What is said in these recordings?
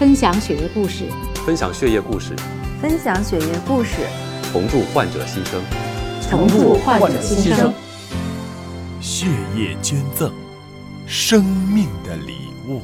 分享血液故事，分享血液故事，分享血液故事，重铸患者新生，重铸患者新生。血液捐赠，生命的礼物。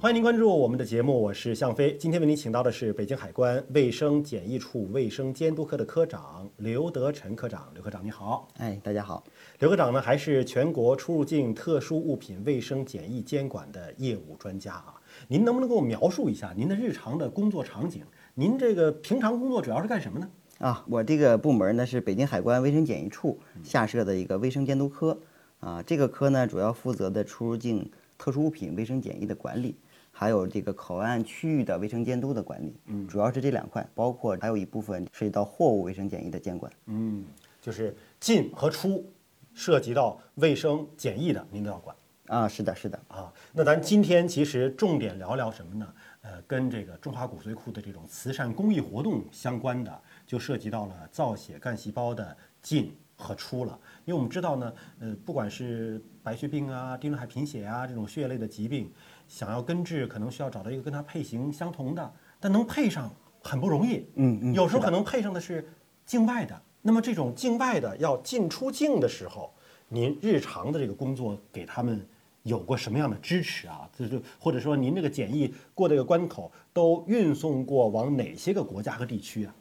欢迎您关注我们的节目，我是向飞。今天为您请到的是北京海关卫生检疫处卫生监督科的科长刘德臣科长。刘科长，你好。哎，大家好。刘科长呢，还是全国出入境特殊物品卫生检疫监管的业务专家啊。您能不能给我描述一下您的日常的工作场景？您这个平常工作主要是干什么呢？啊，我这个部门呢是北京海关卫生检疫处下设的一个卫生监督科啊。这个科呢主要负责的出入境特殊物品卫生检疫的管理，还有这个口岸区域的卫生监督的管理。嗯，主要是这两块，包括还有一部分涉及到货物卫生检疫的监管。嗯，就是进和出涉及到卫生检疫的，您都要管。啊，是的，是的啊。那咱今天其实重点聊聊什么呢？呃，跟这个中华骨髓库的这种慈善公益活动相关的，就涉及到了造血干细胞的进和出了。因为我们知道呢，呃，不管是白血病啊、地中海贫血啊这种血液类的疾病，想要根治，可能需要找到一个跟它配型相同的，但能配上很不容易。嗯嗯。有时候可能配上的是境外的，那么这种境外的要进出境的时候，您日常的这个工作给他们。有过什么样的支持啊？就是或者说您这个检疫过这个关口都运送过往哪些个国家和地区啊？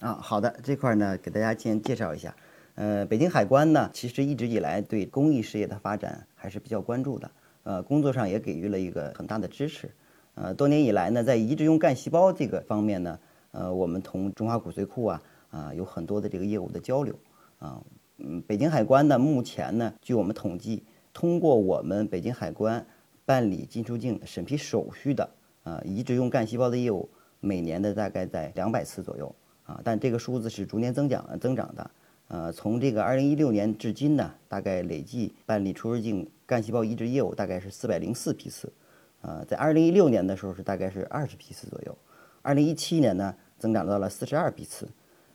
啊，好的，这块呢给大家先介绍一下。呃，北京海关呢其实一直以来对公益事业的发展还是比较关注的，呃，工作上也给予了一个很大的支持。呃，多年以来呢，在移植用干细胞这个方面呢，呃，我们同中华骨髓库啊啊有很多的这个业务的交流啊。嗯，北京海关呢目前呢，据我们统计。通过我们北京海关办理进出境审批手续的啊移植用干细胞的业务，每年的大概在两百次左右啊，但这个数字是逐年增长增长的。呃，从这个二零一六年至今呢，大概累计办理出入境干细胞移植业务大概是四百零四批次，呃，在二零一六年的时候是大概是二十批次左右，二零一七年呢增长到了四十二批次，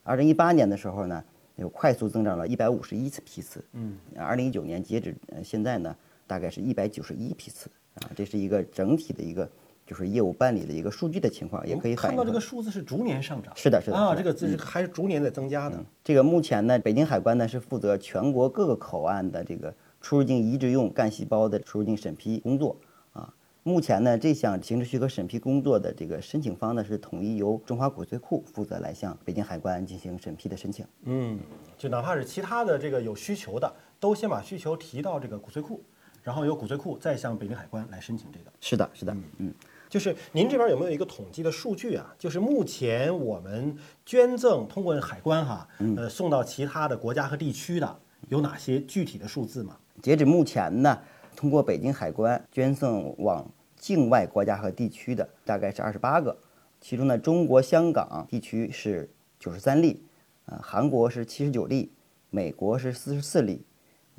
二零一八年的时候呢。有快速增长了一百五十一次批次，嗯，二零一九年截止呃现在呢，大概是一百九十一批次。啊，这是一个整体的一个就是业务办理的一个数据的情况，也可以看到这个数字是逐年上涨，是的，是的啊，这个是还是逐年在增加的。这个目前呢，北京海关呢是负责全国各个口岸的这个出入境移植用干细胞的出入境审批工作啊。目前呢，这项行政许可审批工作的这个申请方呢，是统一由中华骨髓库负责来向北京海关进行审批的申请。嗯，就哪怕是其他的这个有需求的，都先把需求提到这个骨髓库，然后由骨髓库再向北京海关来申请这个。是的，是的，嗯，就是您这边有没有一个统计的数据啊？就是目前我们捐赠通过海关哈，呃，送到其他的国家和地区的有哪些具体的数字吗？截止目前呢？通过北京海关捐赠往境外国家和地区的大概是二十八个，其中呢，中国香港地区是九十三例，呃，韩国是七十九例，美国是四十四例，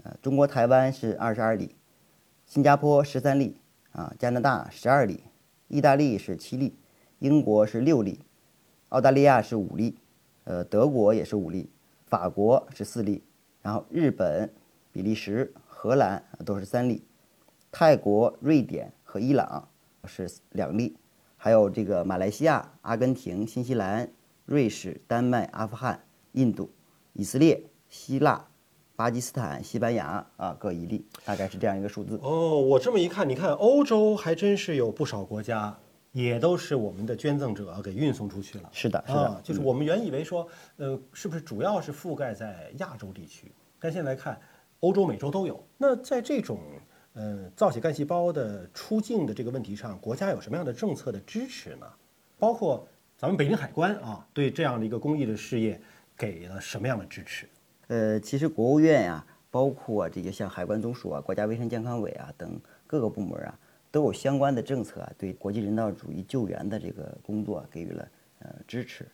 呃，中国台湾是二十二例，新加坡十三例，啊，加拿大十二例，意大利是七例，英国是六例，澳大利亚是五例，呃，德国也是五例，法国是四例，然后日本、比利时。荷兰都是三例，泰国、瑞典和伊朗是两例，还有这个马来西亚、阿根廷、新西兰、瑞士、丹麦、阿富汗、印度、以色列、希腊、巴基斯坦、西班牙啊各一例，大概是这样一个数字。哦，我这么一看，你看欧洲还真是有不少国家，也都是我们的捐赠者给运送出去了。是的，是的，就是我们原以为说，呃，是不是主要是覆盖在亚洲地区？但现在来看。欧洲、美洲都有。那在这种呃造血干细胞的出境的这个问题上，国家有什么样的政策的支持呢？包括咱们北京海关啊，对这样的一个公益的事业给了什么样的支持？呃，其实国务院呀，包括这些像海关总署啊、国家卫生健康委啊等各个部门啊，都有相关的政策啊，对国际人道主义救援的这个工作给予了呃支持。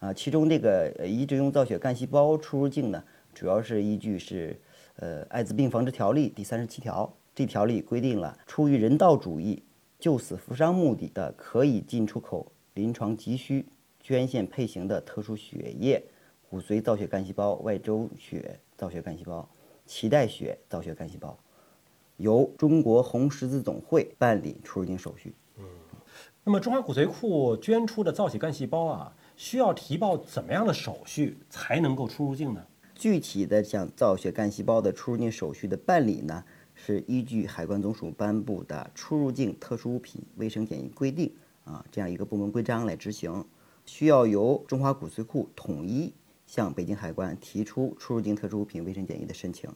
啊，其中这个移植用造血干细胞出入境呢，主要是依据是。呃，《艾滋病防治条例》第三十七条，这条例规定了出于人道主义救死扶伤目的的，可以进出口临床急需捐献配型的特殊血液、骨髓造血干细胞、外周血造血干细胞、脐带血造血干细胞，由中国红十字总会办理出入境手续。嗯，那么中华骨髓库捐出的造血干细胞啊，需要提报怎么样的手续才能够出入境呢？具体的像造血干细胞的出入境手续的办理呢，是依据海关总署颁布的《出入境特殊物品卫生检疫规定》啊这样一个部门规章来执行，需要由中华骨髓库统一向北京海关提出出入境特殊物品卫生检疫的申请，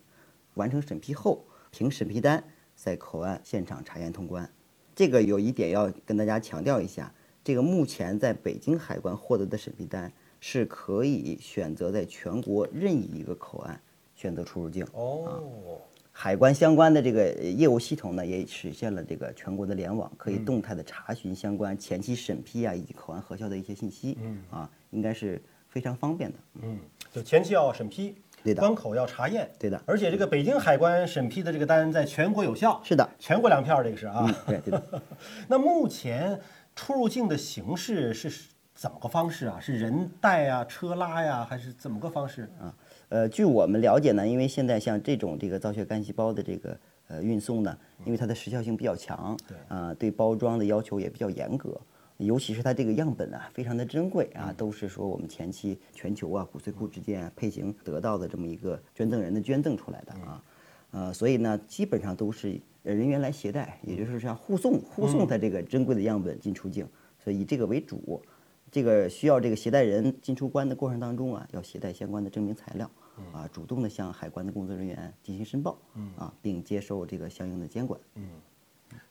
完成审批后，凭审批单在口岸现场查验通关。这个有一点要跟大家强调一下，这个目前在北京海关获得的审批单是可以选择在全国任意一个口岸选择出入境。哦，海关相关的这个呃业务系统呢，也实现了这个全国的联网，可以动态的查询相关前期审批啊以及口岸核销的一些信息。嗯啊，应该是非常方便的。嗯，就前期要审批，对的关口要查验，对的而且这个北京海关审批的这个单在全国有效，是的，全国粮票，这个是啊。嗯，对对的。那目前出入境的形式是怎么个方式啊？是人带啊，车拉呀，还是怎么个方式？啊，呃，据我们了解呢，因为现在像这种这个造血干细胞的这个呃运送呢，因为它的时效性比较强，对啊、对包装的要求也比较严格，尤其是它这个样本啊，非常的珍贵嗯。啊，都是说我们前期全球啊骨髓库之间啊配型得到的这么一个捐赠人的捐赠出来的嗯。啊，呃，所以呢，基本上都是呃人员来携带，也就是像护送护嗯送它这个珍贵的样本进出境，所以以这个为主。这个需要这个携带人进出关的过程当中啊，要携带相关的证明材料，啊，主动的向海关的工作人员进行申报，啊，并接受这个相应的监管。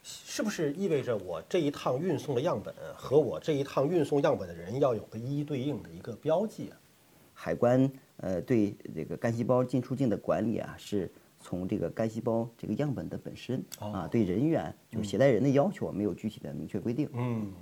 是不是意味着我这一趟运送的样本和我这一趟运送样本的人要有个一一对应的一个标记啊？海关呃对这个干细胞进出境的管理啊，是从这个干细胞这个样本的本身啊，对人员就是携带人的要求没有具体的明确规定。嗯，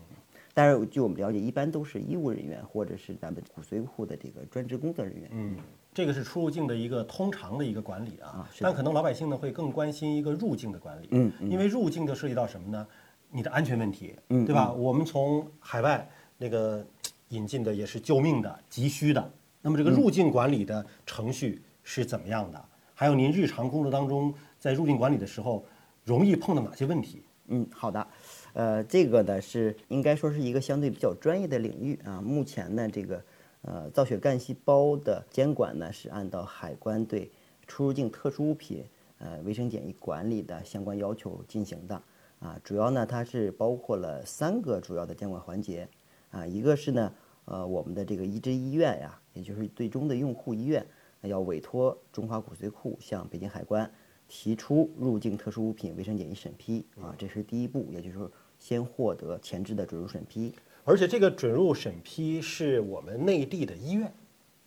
但是据我们了解，一般都是医务人员或者是咱们骨髓库的这个专职工作人员。嗯，这个是出入境的一个通常的一个管理啊但可能老百姓呢会更关心一个入境的管理，嗯因为入境就涉及到什么呢？你的安全问题，嗯对吧？我们从海外那个引进的也是救命的、急需的，那么这个入境管理的程序是怎么样的？还有您日常工作当中在入境管理的时候，容易碰到哪些问题？嗯，好的，呃，这个呢是应该说是一个相对比较专业的领域啊。目前呢，这个呃造血干细胞的监管呢是按照海关对出入境特殊物品呃卫生检疫管理的相关要求进行的啊。主要呢它是包括了三个主要的监管环节啊，一个是呢呃我们的这个移植医院呀，也就是最终的用户医院，要委托中华骨髓库向北京海关提出入境特殊物品卫生检疫审批啊，这是第一步，也就是先获得前置的准入审批。而且这个准入审批是我们内地的医院，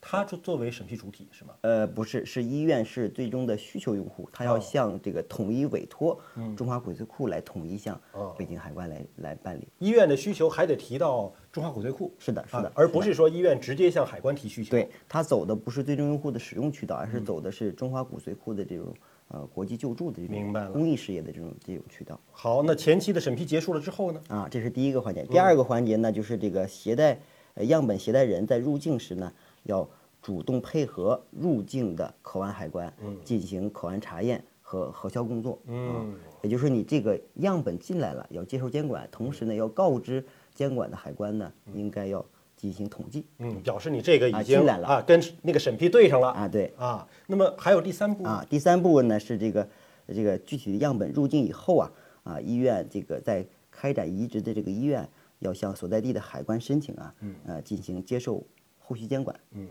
它作作为审批主体是吗？呃，不是，是医院是最终的需求用户，他要哦向这个统一委托中华骨髓库来统一向哦北京海关来来办理。医院的需求还得提到中华骨髓库，是的，是的啊，，而不是说医院直接向海关提需求。对，他走的不是最终用户的使用渠道，而嗯是走的是中华骨髓库的这种呃国际救助的这种公益事业的这种这种渠道。好，那前期的审批结束了之后呢？啊，这是第一个环节。第二个环节呢，就是这个携带呃样本携带人在入境时呢，要主动配合入境的口岸海关，进行口岸查验和核销工作。嗯，也就是说你这个样本进来了，要接受监管，同时呢，要告知监管的海关呢，应该要进行统计。嗯，表示你这个已啊经进来了啊，跟那个审批对上了啊，对。啊。那么还有第三步啊，第三步分呢是这个这个具体的样本入境以后啊啊，医院这个在开展移植的这个医院要向所在地的海关申请啊，呃进行接受后续监管。嗯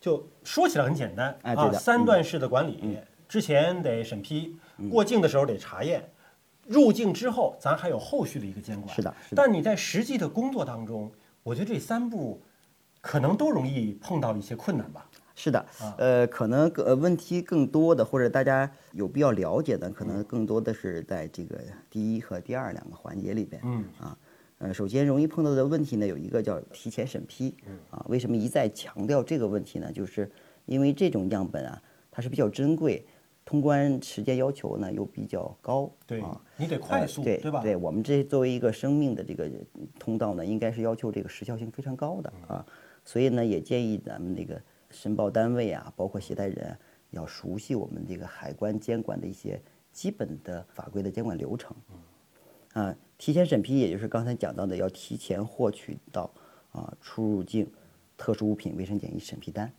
就说起来很简单啊，哎对的三段式的管理，之前得审批，过境的时候得查验，入境之后咱还有后续的一个监管。是的是的但你在实际的工作当中，我觉得这三步可能都容易碰到一些困难吧。是的，呃，可能更呃问题更多的，或者大家有必要了解的，可能更多的是在这个第一和第二两个环节里边。嗯啊，呃，首先容易碰到的问题呢，有一个叫提前审批。啊，为什么一再强调这个问题呢？就是因为这种样本啊，它是比较珍贵，通关时间要求呢又比较高。对啊，你得快速，呃对吧？对我们这作为一个生命的这个通道呢，应该是要求这个时效性非常高的啊，所以呢，也建议咱们这个申报单位啊，包括携带人啊要熟悉我们这个海关监管的一些基本的法规的监管流程。啊，提前审批也就是刚才讲到的，要提前获取到啊出入境特殊物品卫生检疫审批单。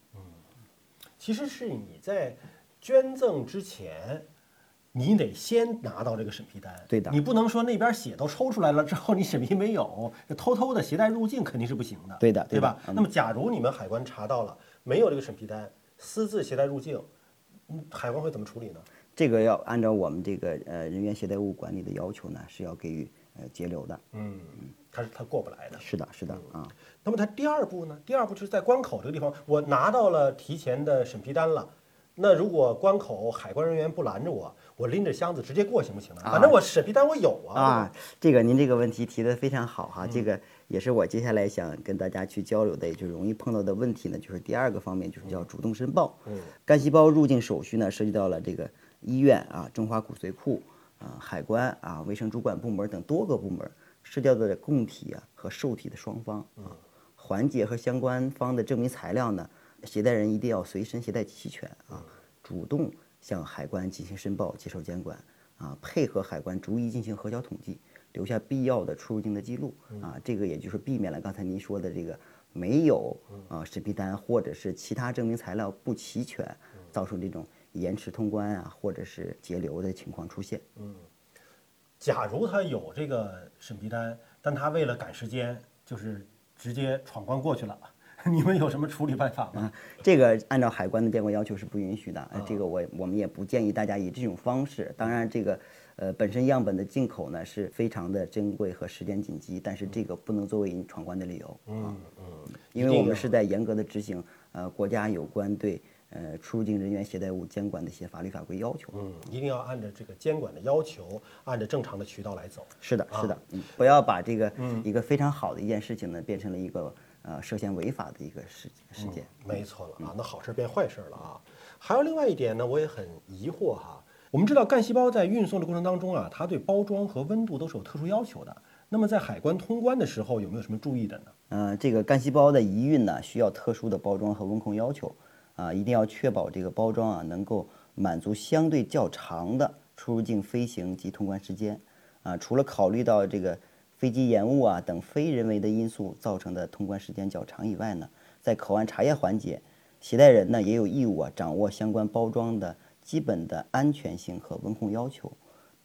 其实是你在捐赠之前，你得先拿到这个审批单。对的你不能说那边血都抽出来了之后你审批没有，偷偷的携带入境肯定是不行的。对的对吧？嗯那么假如你们海关查到了没有这个审批单，私自携带入境，嗯海关会怎么处理呢？这个要按照我们这个呃人员携带物管理的要求呢，是要给予呃截留的。嗯，他是他过不来的。是的，是的啊。那么它第二步呢？第二步就是在关口这个地方，我拿到了提前的审批单了。那如果关口海关人员不拦着我，我拎着箱子直接过行不行呢？反正我审批单我有啊。啊，这个您这个问题提的非常好嗯哈，这个也是我接下来想跟大家去交流的，也就是容易碰到的问题呢，就是第二个方面就是叫主动申报。嗯，干细胞入境手续呢，涉及到了这个医院啊、中华骨髓库啊、海关啊、卫生主管部门等多个部门，涉及到的供体啊和受体的双方啊，环节和相关方的证明材料呢，携带人一定要随身携带齐全啊，主动向海关进行申报、接受监管啊，配合海关逐一进行核销统计，留下必要的出入境的记录啊，这个也就是避免了刚才您说的这个没有啊审批单或者是其他证明材料不齐全，造成这种延迟通关啊或者是截留的情况出现。嗯假如他有这个审批单，但他为了赶时间，就是直接闯关过去了，你们有什么处理办法吗？这个按照海关的监管要求是不允许的，呃这个我我们也不建议大家以这种方式。当然，这个呃本身样本的进口呢是非常的珍贵和时间紧急，但是这个不能作为你闯关的理由啊，嗯因为我们是在严格的执行呃国家有关对呃出入境人员携带物监管的一些法律法规要求。嗯，一定要按照这个监管的要求，按照正常的渠道来走。是的，是的，嗯，不要把这个一个非常好的一件事情呢，变成了一个呃涉嫌违法的一个事事件。没错了啊，那好事变坏事了啊。还有另外一点呢，我也很疑惑哈。我们知道干细胞在运送的过程当中啊，它对包装和温度都是有特殊要求的。那么在海关通关的时候，有没有什么注意的呢？呃，这个干细胞的移运呢，需要特殊的包装和温控要求，啊，一定要确保这个包装啊能够满足相对较长的出入境飞行及通关时间，啊，除了考虑到这个飞机延误啊等非人为的因素造成的通关时间较长以外呢，在口岸查验环节，携带人呢也有义务啊掌握相关包装的基本的安全性和温控要求，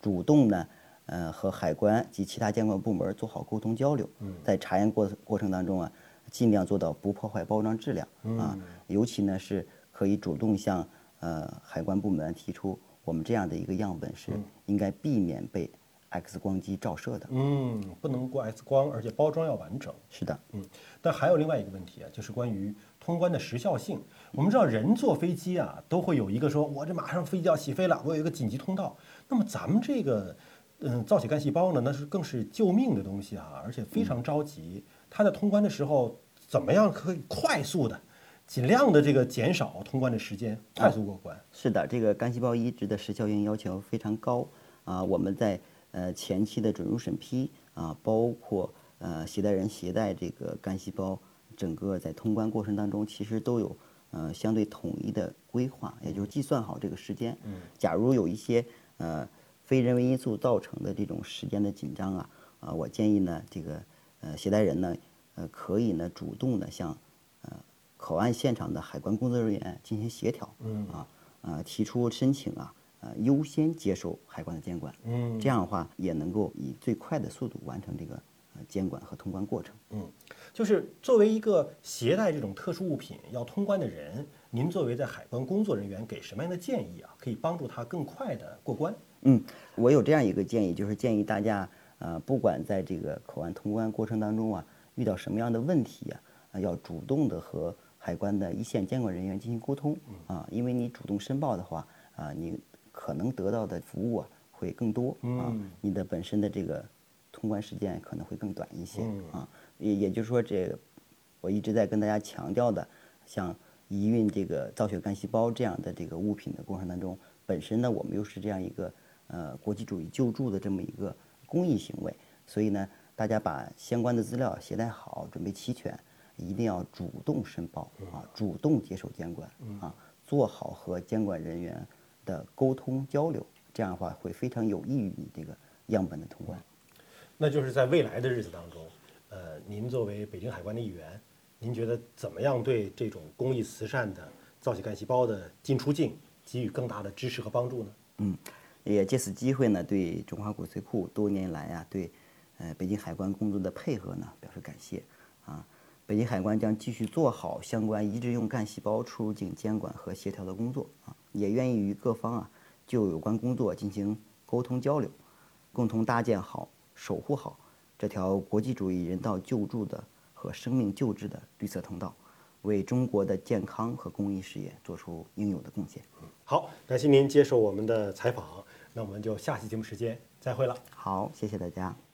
主动呢，呃和海关及其他监管部门做好沟通交流，在查验过过程当中啊，尽量做到不破坏包装质量啊，尤其呢是可以主动向呃海关部门提出，我们这样的一个样本是应该避免被 X 光机照射的。嗯，不能过 X 光，而且包装要完整。是的，嗯，但还有另外一个问题啊，就是关于通关的时效性。我们知道人坐飞机啊，都会有一个说，我这马上飞机要起飞了，我有一个紧急通道。那么咱们这个，嗯，造血干细胞呢，那是更是救命的东西啊，而且非常着急。它在通关的时候，怎么样可以快速的、尽量的这个减少通关的时间，快速过关？是的，这个干细胞移植的时效性要求非常高啊。我们在呃前期的准入审批啊，包括呃携带人携带这个干细胞，整个在通关过程当中，其实都有呃相对统一的规划，也就是计算好这个时间。嗯，假如有一些呃非人为因素造成的这种时间的紧张啊，啊，我建议呢，这个呃携带人呢，呃可以呢主动的向呃口岸现场的海关工作人员进行协调，嗯啊呃提出申请啊，呃优先接受海关的监管，嗯这样的话也能够以最快的速度完成这个呃监管和通关过程。嗯就是作为一个携带这种特殊物品要通关的人，您作为在海关工作人员，给什么样的建议啊，可以帮助他更快的过关？嗯，我有这样一个建议，就是建议大家，呃，不管在这个口岸通关过程当中啊，遇到什么样的问题啊，啊要主动的和海关的一线监管人员进行沟通啊，因为你主动申报的话啊，你可能得到的服务啊会更多啊，你的本身的这个通关时间可能会更短一些啊，也也就是说，这个我一直在跟大家强调的，像移运这个造血干细胞这样的这个物品的过程当中，本身呢，我们又是这样一个呃国际主义救助的这么一个公益行为，所以呢，大家把相关的资料携带好，准备齐全，一定要主动申报啊，主动接受监管。啊，做好和监管人员的沟通交流，这样的话会非常有益于你这个样本的通关。那就是在未来的日子当中，呃，您作为北京海关的一员，您觉得怎么样对这种公益慈善的造血干细胞的进出境给予更大的支持和帮助呢？嗯，也借此机会呢，对中华骨髓库多年来啊，对呃北京海关工作的配合呢表示感谢啊。北京海关将继续做好相关移植用干细胞出入境监管和协调的工作啊，也愿意与各方啊就有关工作进行沟通交流，共同搭建好、守护好这条国际主义人道救助的和生命救治的绿色通道，为中国的健康和公益事业做出应有的贡献。好，感谢您接受我们的采访，那我们就下期节目时间再会了。好，谢谢大家。